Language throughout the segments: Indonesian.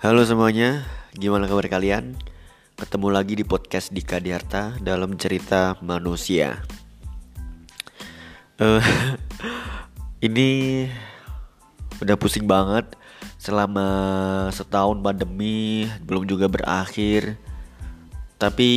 Halo semuanya, gimana kabar kalian? Ketemu lagi di podcast Dika Diarta dalam cerita manusia. Uh, ini udah pusing banget selama setahun pandemi belum juga berakhir. Tapi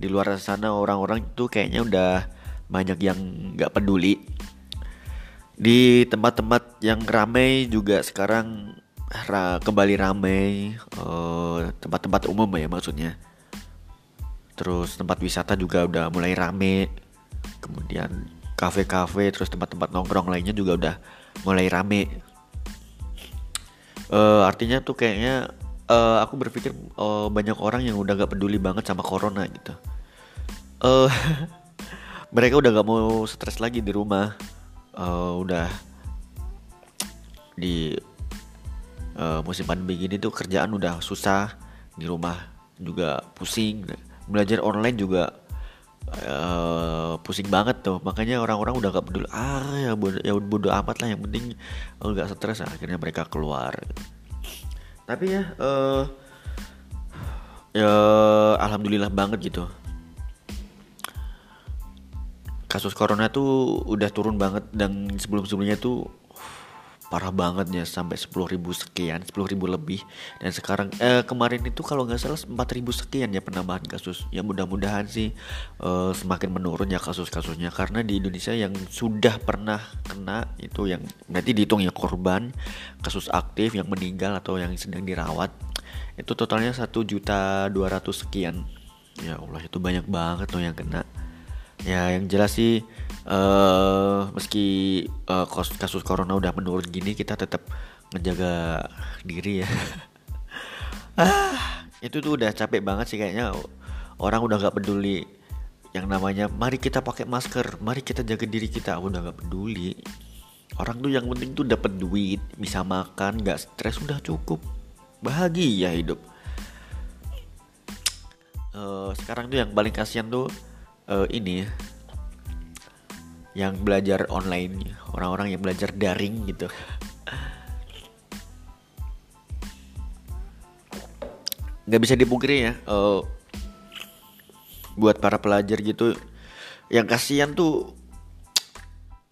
di luar sana orang-orang itu kayaknya udah banyak yang nggak peduli. Di tempat-tempat yang ramai juga sekarang ra kembali ramai uh, tempat-tempat umum ya maksudnya. Terus tempat wisata juga udah mulai rame. Kemudian kafe-kafe terus tempat-tempat nongkrong lainnya juga udah mulai rame. Uh, artinya tuh kayaknya uh, aku berpikir uh, banyak orang yang udah gak peduli banget sama corona gitu. Uh, mereka udah gak mau stres lagi di rumah. Uh, udah di uh, musim pandemi gini tuh kerjaan udah susah di rumah juga pusing. Belajar online juga uh, pusing banget tuh. Makanya orang-orang udah gak peduli ah ya bodo, ya bodo amat lah yang penting uh, gak stres. Akhirnya mereka keluar. Tapi ya uh, ya alhamdulillah banget gitu. Kasus corona tuh udah turun banget dan sebelum-sebelumnya tuh parah banget ya sampai 10 ribu sekian 10 ribu lebih. Dan sekarang eh, kemarin itu kalau nggak salah 4 ribu sekian ya penambahan kasus. Ya mudah-mudahan sih eh, semakin menurun ya kasus-kasusnya. Karena di Indonesia yang sudah pernah kena itu yang berarti dihitung ya korban kasus aktif yang meninggal atau yang sedang dirawat itu totalnya satu juta dua ratus sekian. Ya Allah itu banyak banget tuh yang kena ya yang jelas sih uh, meski uh, kasus corona udah menurun gini kita tetap menjaga diri ya. Ah itu tuh udah capek banget sih kayaknya. Orang udah gak peduli yang namanya mari kita pakai masker mari kita jaga diri kita. Udah gak peduli. Orang tuh yang penting tuh dapat duit bisa makan gak stres udah cukup. Bahagia hidup. Uh, sekarang tuh yang paling kasihan tuh uh, ini yang belajar online orang-orang yang belajar daring gitu. Nggak bisa dipungkiri ya uh, buat para pelajar gitu yang kasihan tuh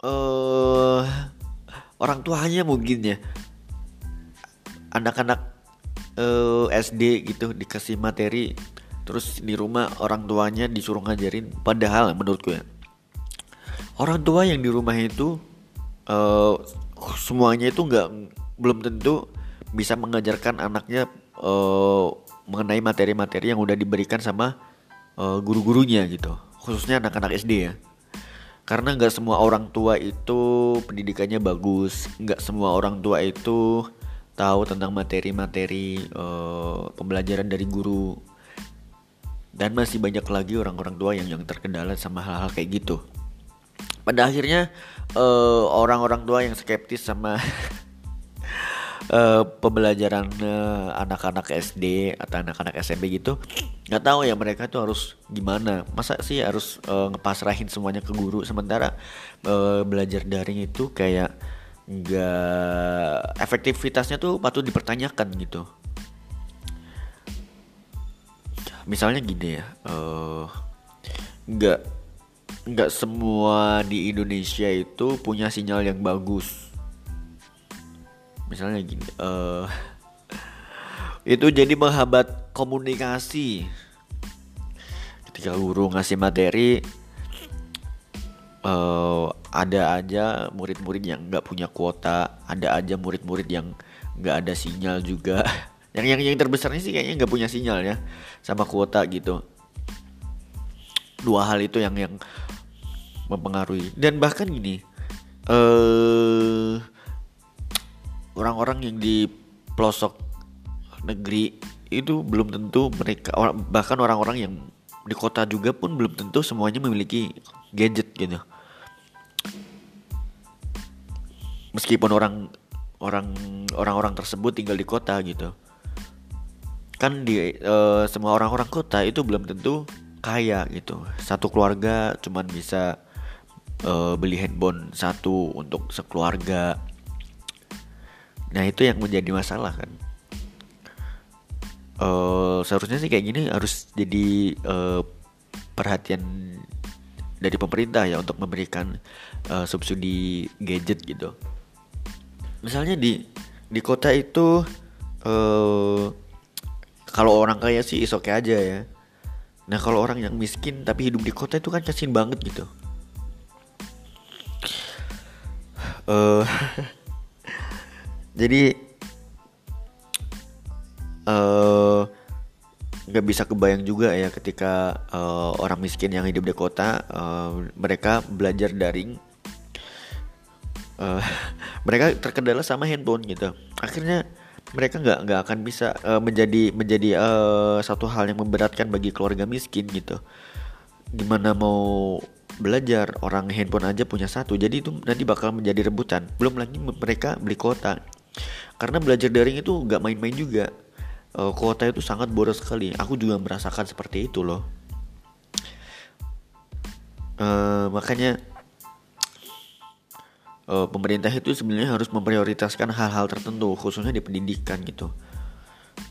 uh, orang tuanya mungkin ya. Anak-anak uh, SD gitu dikasih materi terus di rumah orang tuanya disuruh ngajarin. Padahal menurutku ya orang tua yang di rumah itu uh, semuanya itu nggak belum tentu bisa mengajarkan anaknya uh, mengenai materi-materi yang udah diberikan sama uh, guru-gurunya gitu. Khususnya anak-anak SD ya. Karena nggak semua orang tua itu pendidikannya bagus. Nggak semua orang tua itu tahu tentang materi-materi uh, pembelajaran dari guru dan masih banyak lagi orang-orang tua yang yang terkendala sama hal-hal kayak gitu. Pada akhirnya uh, orang-orang tua yang skeptis sama uh, pembelajaran uh, anak-anak SD atau anak-anak SMP gitu nggak tahu ya mereka tuh harus gimana. Masa sih harus uh, ngepasrahin semuanya ke guru? Sementara uh, belajar daring itu kayak nggak efektivitasnya tuh patut dipertanyakan gitu misalnya gini ya uh, nggak nggak semua di Indonesia itu punya sinyal yang bagus. Misalnya gini uh, itu jadi menghambat komunikasi. Ketika guru ngasih materi uh, ada aja murid-murid yang nggak punya kuota ada aja murid-murid yang nggak ada sinyal juga yang yang yang terbesarnya sih kayaknya nggak punya sinyal ya sama kuota gitu. Dua hal itu yang yang mempengaruhi. Dan bahkan gini eh orang-orang yang di pelosok negeri itu belum tentu mereka bahkan orang-orang yang di kota juga pun belum tentu semuanya memiliki gadget gitu. Meskipun orang orang orang-orang tersebut tinggal di kota gitu kan di uh, semua orang-orang kota itu belum tentu kaya gitu. Satu keluarga cuman bisa uh, beli handphone satu untuk sekeluarga. Nah itu yang menjadi masalah kan. Uh, seharusnya sih kayak gini harus jadi uh, perhatian dari pemerintah ya untuk memberikan uh, subsidi gadget gitu. Misalnya di di kota itu uh, kalau orang kaya sih is okay aja ya. Nah kalau orang yang miskin tapi hidup di kota itu kan kasihin banget gitu. Uh, jadi uh, nggak bisa kebayang juga ya ketika uh, orang miskin yang hidup di kota uh, mereka belajar daring. Uh, mereka terkendala sama handphone gitu. Akhirnya mereka nggak nggak akan bisa uh, menjadi menjadi uh, satu hal yang memberatkan bagi keluarga miskin gitu gimana mau belajar orang handphone aja punya satu jadi itu nanti bakal menjadi rebutan belum lagi mereka beli kuota karena belajar daring itu nggak main-main juga uh, kuota itu sangat boros sekali. Aku juga merasakan seperti itu loh. Uh, makanya uh, pemerintah itu sebenarnya harus memprioritaskan hal-hal tertentu, khususnya di pendidikan gitu.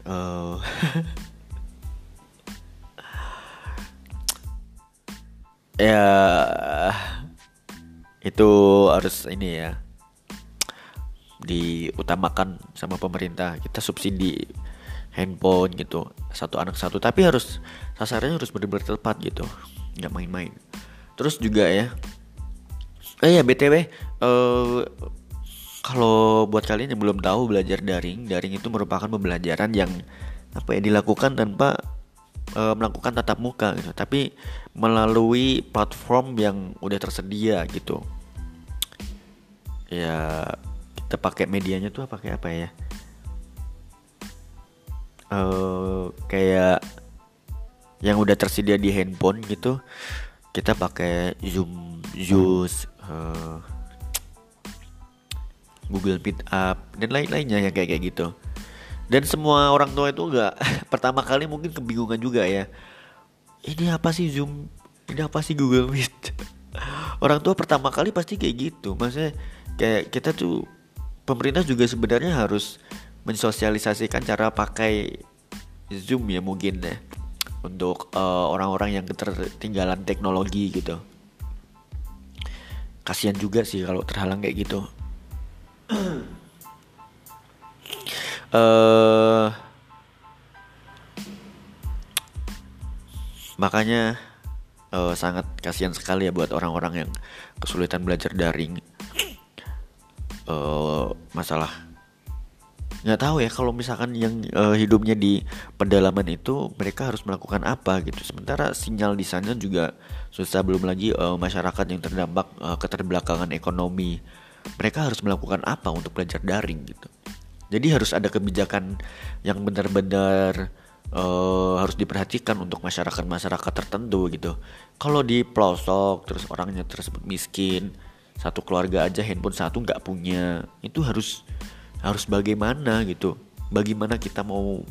Uh, ya itu harus ini ya diutamakan sama pemerintah. Kita subsidi handphone gitu satu anak satu. Tapi harus sasarannya harus benar-benar tepat gitu nggak main-main. Terus juga ya eh ya btw uh, eh, kalau buat kalian yang belum tahu belajar daring daring itu merupakan pembelajaran yang apa ya dilakukan tanpa uh, melakukan tatap muka gitu. Tapi melalui platform yang udah tersedia gitu. Ya kita pakai medianya tuh pakai apa ya? Uh, kayak yang udah tersedia di handphone gitu kita pakai zoom Zeus uh, Google Meet Up dan lain-lainnya yang kayak kayak gitu. Dan semua orang tua itu enggak pertama kali mungkin kebingungan juga ya. Ini apa sih Zoom? Ini apa sih Google Meet? Orang tua pertama kali pasti kayak gitu. Maksudnya kayak kita tuh pemerintah juga sebenarnya harus mensosialisasikan cara pakai Zoom ya mungkin ya. Untuk eh, orang-orang uh, yang ketertinggalan teknologi gitu. Kasihan juga sih kalau terhalang kayak gitu. uh, makanya uh, sangat kasihan sekali ya buat orang-orang yang kesulitan belajar daring. Uh, masalah nggak tahu ya kalau misalkan yang uh, hidupnya di pedalaman itu mereka harus melakukan apa gitu. Sementara sinyal di sana juga susah belum lagi uh, masyarakat yang terdampak uh, keterbelakangan ekonomi. Mereka harus melakukan apa untuk belajar daring gitu? Jadi harus ada kebijakan yang benar-benar uh, harus diperhatikan untuk masyarakat-masyarakat tertentu gitu. Kalau di pelosok terus orangnya tersebut miskin satu keluarga aja handphone satu nggak punya itu harus harus bagaimana gitu. Bagaimana kita mau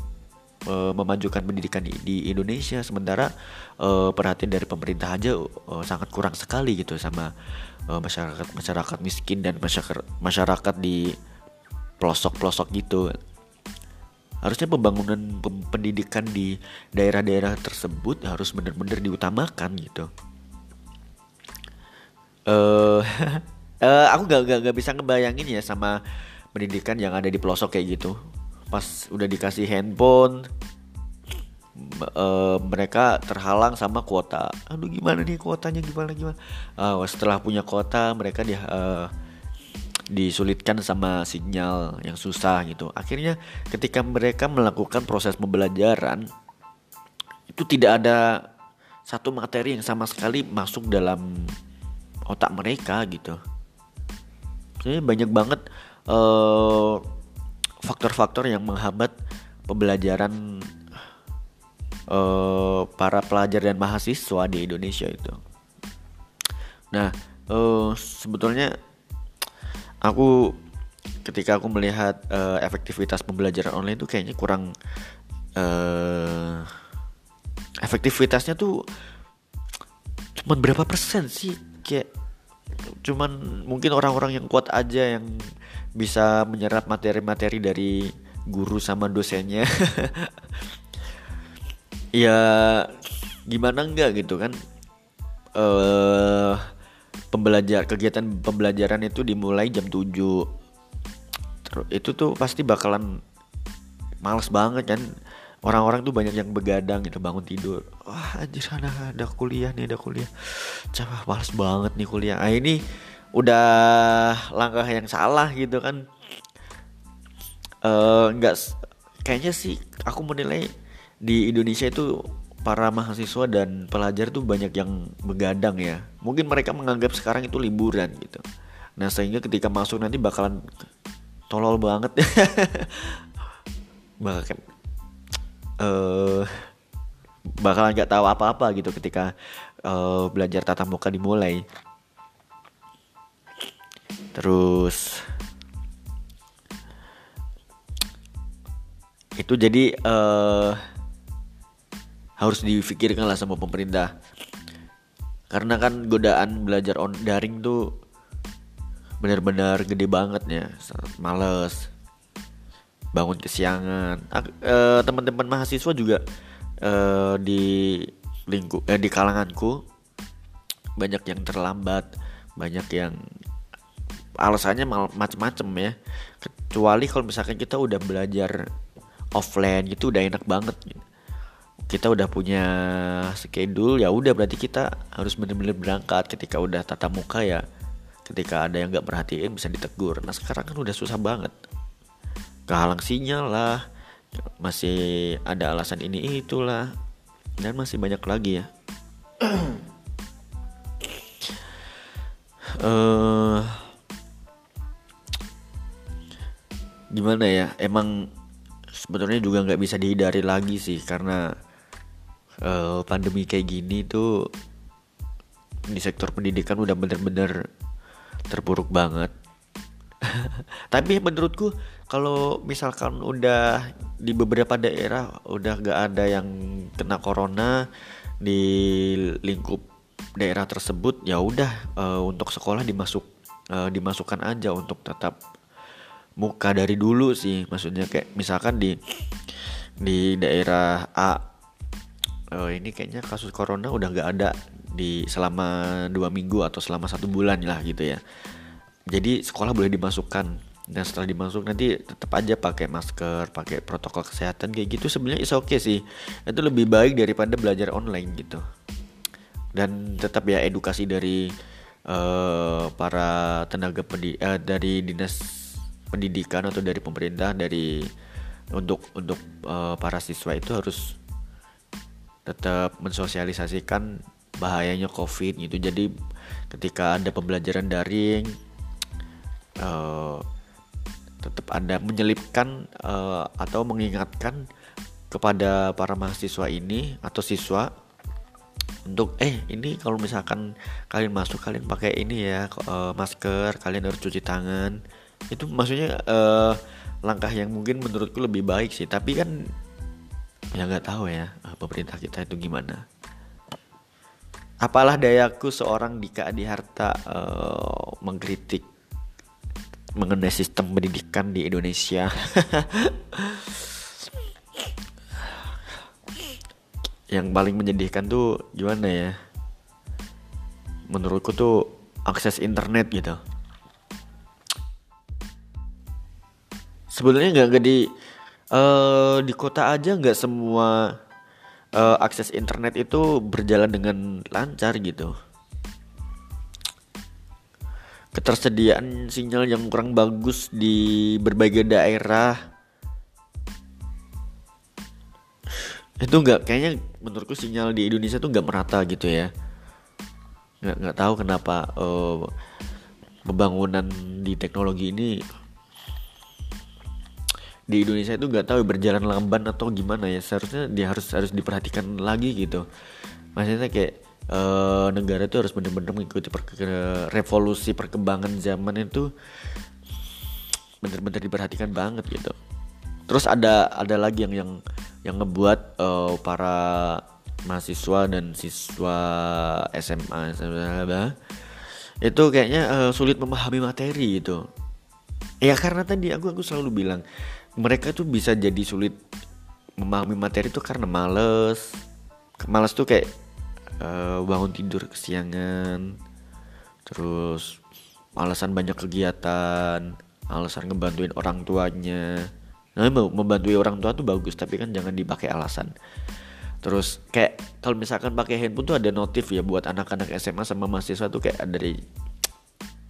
uh, memajukan pendidikan di, di Indonesia. Sementara uh, perhatian dari pemerintah aja uh, sangat kurang sekali gitu sama uh, masyarakat masyarakat miskin dan masyarakat masyarakat di pelosok-pelosok gitu. Harusnya pembangunan pendidikan di daerah-daerah tersebut harus benar-benar diutamakan gitu. Uh, uh, aku gak, gak, gak bisa ngebayangin ya sama pendidikan yang ada di pelosok kayak gitu. Pas udah dikasih handphone uh, mereka terhalang sama kuota. Aduh gimana nih kuotanya? Gimana gimana? Uh, setelah punya kuota mereka dia uh, disulitkan sama sinyal yang susah gitu. Akhirnya ketika mereka melakukan proses pembelajaran itu tidak ada satu materi yang sama sekali masuk dalam otak mereka gitu. Jadi banyak banget eh, faktor-faktor yang menghambat pembelajaran uh, para pelajar dan mahasiswa di Indonesia itu. Nah, uh, sebetulnya aku ketika aku melihat uh, efektivitas pembelajaran online itu kayaknya kurang uh, efektivitasnya tuh cuma berapa persen sih kayak cuman mungkin orang-orang yang kuat aja yang bisa menyerap materi-materi dari guru sama dosennya. Ya gimana enggak gitu kan? Eh pembelajar kegiatan pembelajaran itu dimulai jam 7 Terus itu tuh pasti bakalan males banget kan orang-orang tuh banyak yang begadang gitu bangun tidur. Wah anjir sana ada kuliah nih ada kuliah. Cah males banget nih kuliah. Ah ini udah langkah yang salah gitu kan. Eh nggak s- kayaknya sih aku menilai di Indonesia itu para mahasiswa dan pelajar tuh banyak yang begadang ya. Mungkin mereka menganggap sekarang itu liburan gitu. Nah sehingga ketika masuk nanti bakalan tolol banget. Bahkan eh bakalan nggak tahu apa-apa gitu ketika eh, belajar tatap muka dimulai. Terus itu jadi eh harus difikirkan lah sama pemerintah. Karena kan godaan belajar on daring tuh benar-benar gede banget ya. Males bangun kesiangan. Eh, teman-teman mahasiswa juga eh, di lingkup eh, di kalanganku banyak yang terlambat banyak yang alasannya macem-macem ya. Kecuali kalau misalkan kita udah belajar offline gitu udah enak banget. Kita udah punya schedule ya udah berarti kita harus bener-bener berangkat. Ketika udah tatap muka ya ketika ada yang nggak perhatiin bisa ditegur. Nah sekarang kan udah susah banget kehalang sinyal lah. Masih ada alasan ini itulah. Dan masih banyak lagi ya. Eh gimana ya? Emang sebetulnya juga nggak bisa dihindari lagi sih karena eh, pandemi kayak gini tuh di sektor pendidikan udah bener-bener terpuruk banget. Tapi menurutku kalau misalkan udah di beberapa daerah udah gak ada yang kena corona di lingkup daerah tersebut ya udah eh, untuk sekolah dimasuk eh, dimasukkan aja untuk tetap muka dari dulu sih. Maksudnya kayak misalkan di di daerah A eh, ini kayaknya kasus corona udah nggak ada di selama dua minggu atau selama satu bulan lah gitu ya. Jadi sekolah boleh dimasukkan dan setelah dimasuk nanti tetap aja pakai masker pakai protokol kesehatan kayak gitu sebenarnya is oke sih. Itu lebih baik daripada belajar online gitu. Dan tetap ya edukasi dari eh, para tenaga pendi eh, dari dinas pendidikan atau dari pemerintah dari untuk untuk eh, para siswa itu harus tetap mensosialisasikan bahayanya covid gitu. Jadi ketika ada pembelajaran daring eh, tetap ada menyelipkan eh, atau mengingatkan kepada para mahasiswa ini atau siswa untuk eh ini kalau misalkan kalian masuk kalian pakai ini ya eh, masker kalian harus cuci tangan. Itu maksudnya eh, langkah yang mungkin menurutku lebih baik sih. Tapi kan ya nggak tahu ya pemerintah kita itu gimana. Apalah dayaku seorang Dika Adiharta eh, mengkritik mengenai sistem pendidikan di Indonesia. Yang paling menyedihkan tuh gimana ya? Menurutku tuh akses internet gitu. Sebenarnya nggak nggak di eh, di kota aja nggak semua eh, akses internet itu berjalan dengan lancar gitu ketersediaan sinyal yang kurang bagus di berbagai daerah. Itu nggak kayaknya menurutku sinyal di Indonesia tuh nggak merata gitu ya. Nggak nggak tahu kenapa eh, pembangunan di teknologi ini di Indonesia itu nggak tahu berjalan lamban atau gimana ya. Seharusnya dia harus harus diperhatikan lagi gitu. Maksudnya kayak eh, negara itu harus benar-benar mengikuti perke- revolusi perkembangan zaman itu benar-benar diperhatikan banget gitu. Terus ada ada lagi yang yang yang ngebuat eh, para mahasiswa dan siswa SMA, SMA itu kayaknya eh, sulit memahami materi gitu. Ya karena tadi aku aku selalu bilang mereka tuh bisa jadi sulit memahami materi itu karena males. Males tuh kayak uh, bangun tidur kesiangan. Terus alasan banyak kegiatan. Alasan ngebantuin orang tuanya. Nah membantu orang tua tuh bagus tapi kan jangan dipakai alasan. Terus kayak kalau misalkan pakai handphone tuh ada notif ya buat anak-anak SMA sama mahasiswa tuh kayak dari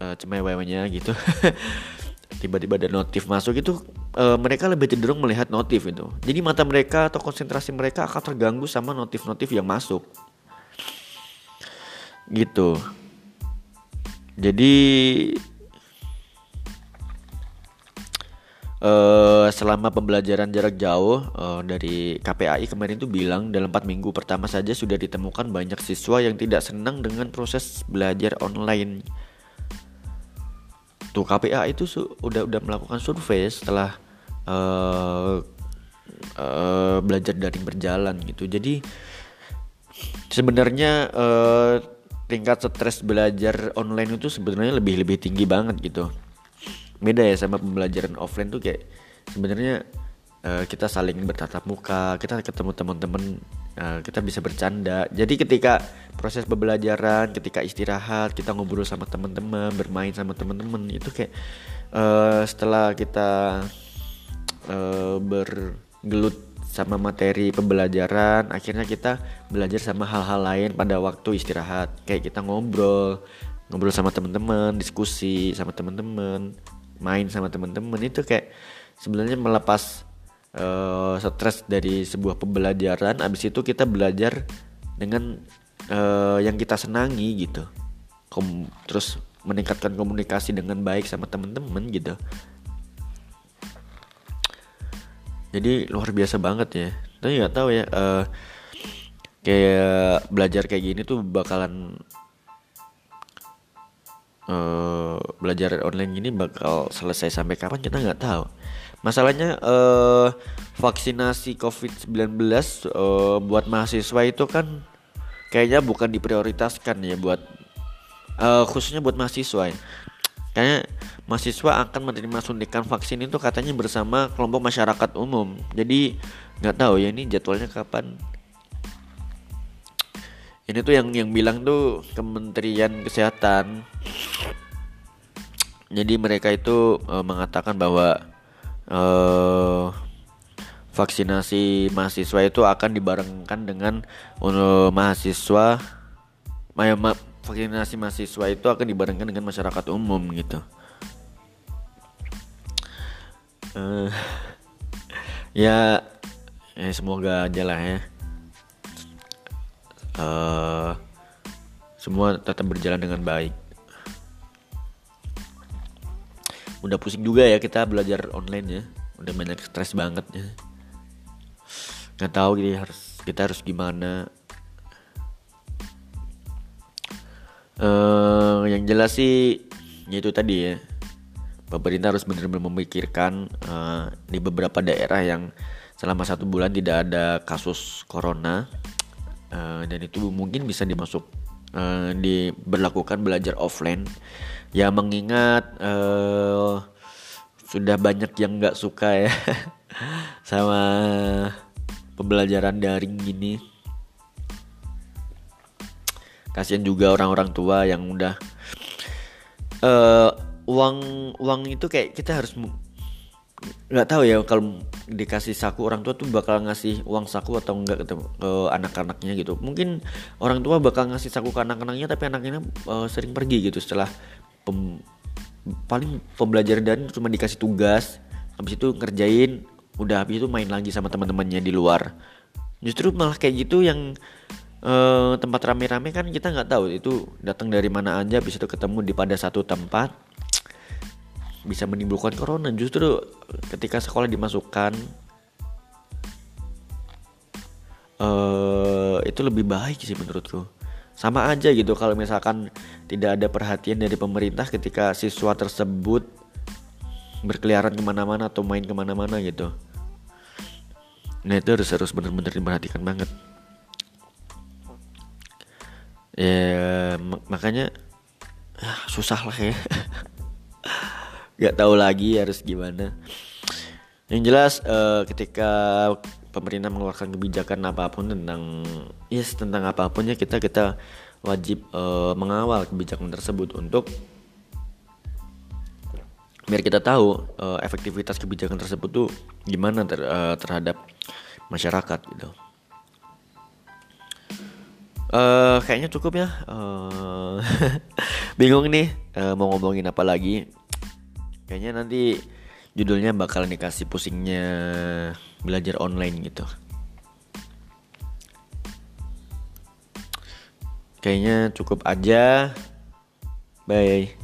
uh, cemewewnya gitu. Tiba-tiba ada notif masuk itu uh, mereka lebih cenderung melihat notif itu. Jadi mata mereka atau konsentrasi mereka akan terganggu sama notif-notif yang masuk gitu jadi uh, selama pembelajaran jarak jauh uh, dari KPAI kemarin itu bilang dalam 4 minggu pertama saja sudah ditemukan banyak siswa yang tidak senang dengan proses belajar online. Tuh KPAI itu sudah udah melakukan survei setelah uh, uh, belajar daring berjalan gitu. Jadi sebenarnya uh, tingkat stres belajar online itu sebenarnya lebih lebih tinggi banget gitu. Beda ya sama pembelajaran offline tuh kayak sebenarnya uh, kita saling bertatap muka kita ketemu teman-teman uh, kita bisa bercanda. Jadi ketika proses pembelajaran ketika istirahat kita ngobrol sama teman-teman bermain sama teman-teman itu kayak uh, setelah kita uh, bergelut sama materi pembelajaran akhirnya kita belajar sama hal-hal lain pada waktu istirahat. Kayak kita ngobrol ngobrol sama teman-teman diskusi sama teman-teman main sama teman-teman. Itu kayak sebenarnya melepas uh, stres dari sebuah pembelajaran. Abis itu kita belajar dengan uh, yang kita senangi gitu. Kom terus meningkatkan komunikasi dengan baik sama teman-teman gitu jadi luar biasa banget ya tapi nggak tahu ya uh, kayak belajar kayak gini tuh bakalan uh, belajar online ini bakal selesai sampai kapan kita nggak tahu. Masalahnya uh, vaksinasi COVID-19 uh, buat mahasiswa itu kan kayaknya bukan diprioritaskan ya buat uh, khususnya buat mahasiswa ya. Kayaknya mahasiswa akan menerima suntikan vaksin itu katanya bersama kelompok masyarakat umum. Jadi nggak tahu ya ini jadwalnya kapan ini tuh yang yang bilang tuh Kementerian Kesehatan jadi mereka itu uh, mengatakan bahwa uh, vaksinasi mahasiswa itu akan dibarengkan dengan uh, mahasiswa ma ma vaksinasi mahasiswa itu akan dibarengkan dengan masyarakat umum gitu uh, ya ya semoga aja lah ya uh, semua tetap berjalan dengan baik. Udah pusing juga ya kita belajar online ya, udah banyak stres banget ya. Nggak tahu gitu harus kita harus gimana. Uh, yang jelas sih ya itu tadi ya. Pemerintah harus benar-benar memikirkan uh, di beberapa daerah yang selama satu bulan tidak ada kasus corona uh, dan itu mungkin bisa dimasuk uh, diberlakukan belajar offline. Ya mengingat uh, sudah banyak yang nggak suka ya sama pembelajaran daring gini kasihan juga orang-orang tua yang udah uh, uang uang itu kayak kita harus nggak tahu ya kalau dikasih saku orang tua tuh bakal ngasih uang saku atau enggak ke, ke anak-anaknya gitu. Mungkin orang tua bakal ngasih saku ke anak-anaknya tapi anaknya uh, sering pergi gitu setelah pem, paling pembelajaran dan cuma dikasih tugas habis itu ngerjain udah habis itu main lagi sama teman-temannya di luar. Justru malah kayak gitu yang uh, tempat rame-rame kan kita nggak tahu itu datang dari mana aja habis itu ketemu di pada satu tempat. Bisa menimbulkan corona. Justru ketika sekolah dimasukkan uh, itu lebih baik sih menurutku. Sama aja gitu kalau misalkan tidak ada perhatian dari pemerintah ketika siswa tersebut berkeliaran ke mana-mana atau main ke mana-mana gitu. Nah itu harus benar-benar diperhatikan banget ya makanya ah, susah lah ya nggak tahu lagi harus gimana yang jelas uh, ketika pemerintah mengeluarkan kebijakan apa pun tentang yes tentang apa pun ya kita kita wajib uh, mengawal kebijakan tersebut untuk biar kita tahu uh, efektivitas kebijakan tersebut tuh gimana ter, uh, terhadap masyarakat gitu. Uh, kayaknya cukup ya. Uh, bingung nih uh, mau ngomongin apa lagi. Kayaknya nanti judulnya bakal dikasih pusingnya belajar online gitu. Kayaknya cukup aja. Bye.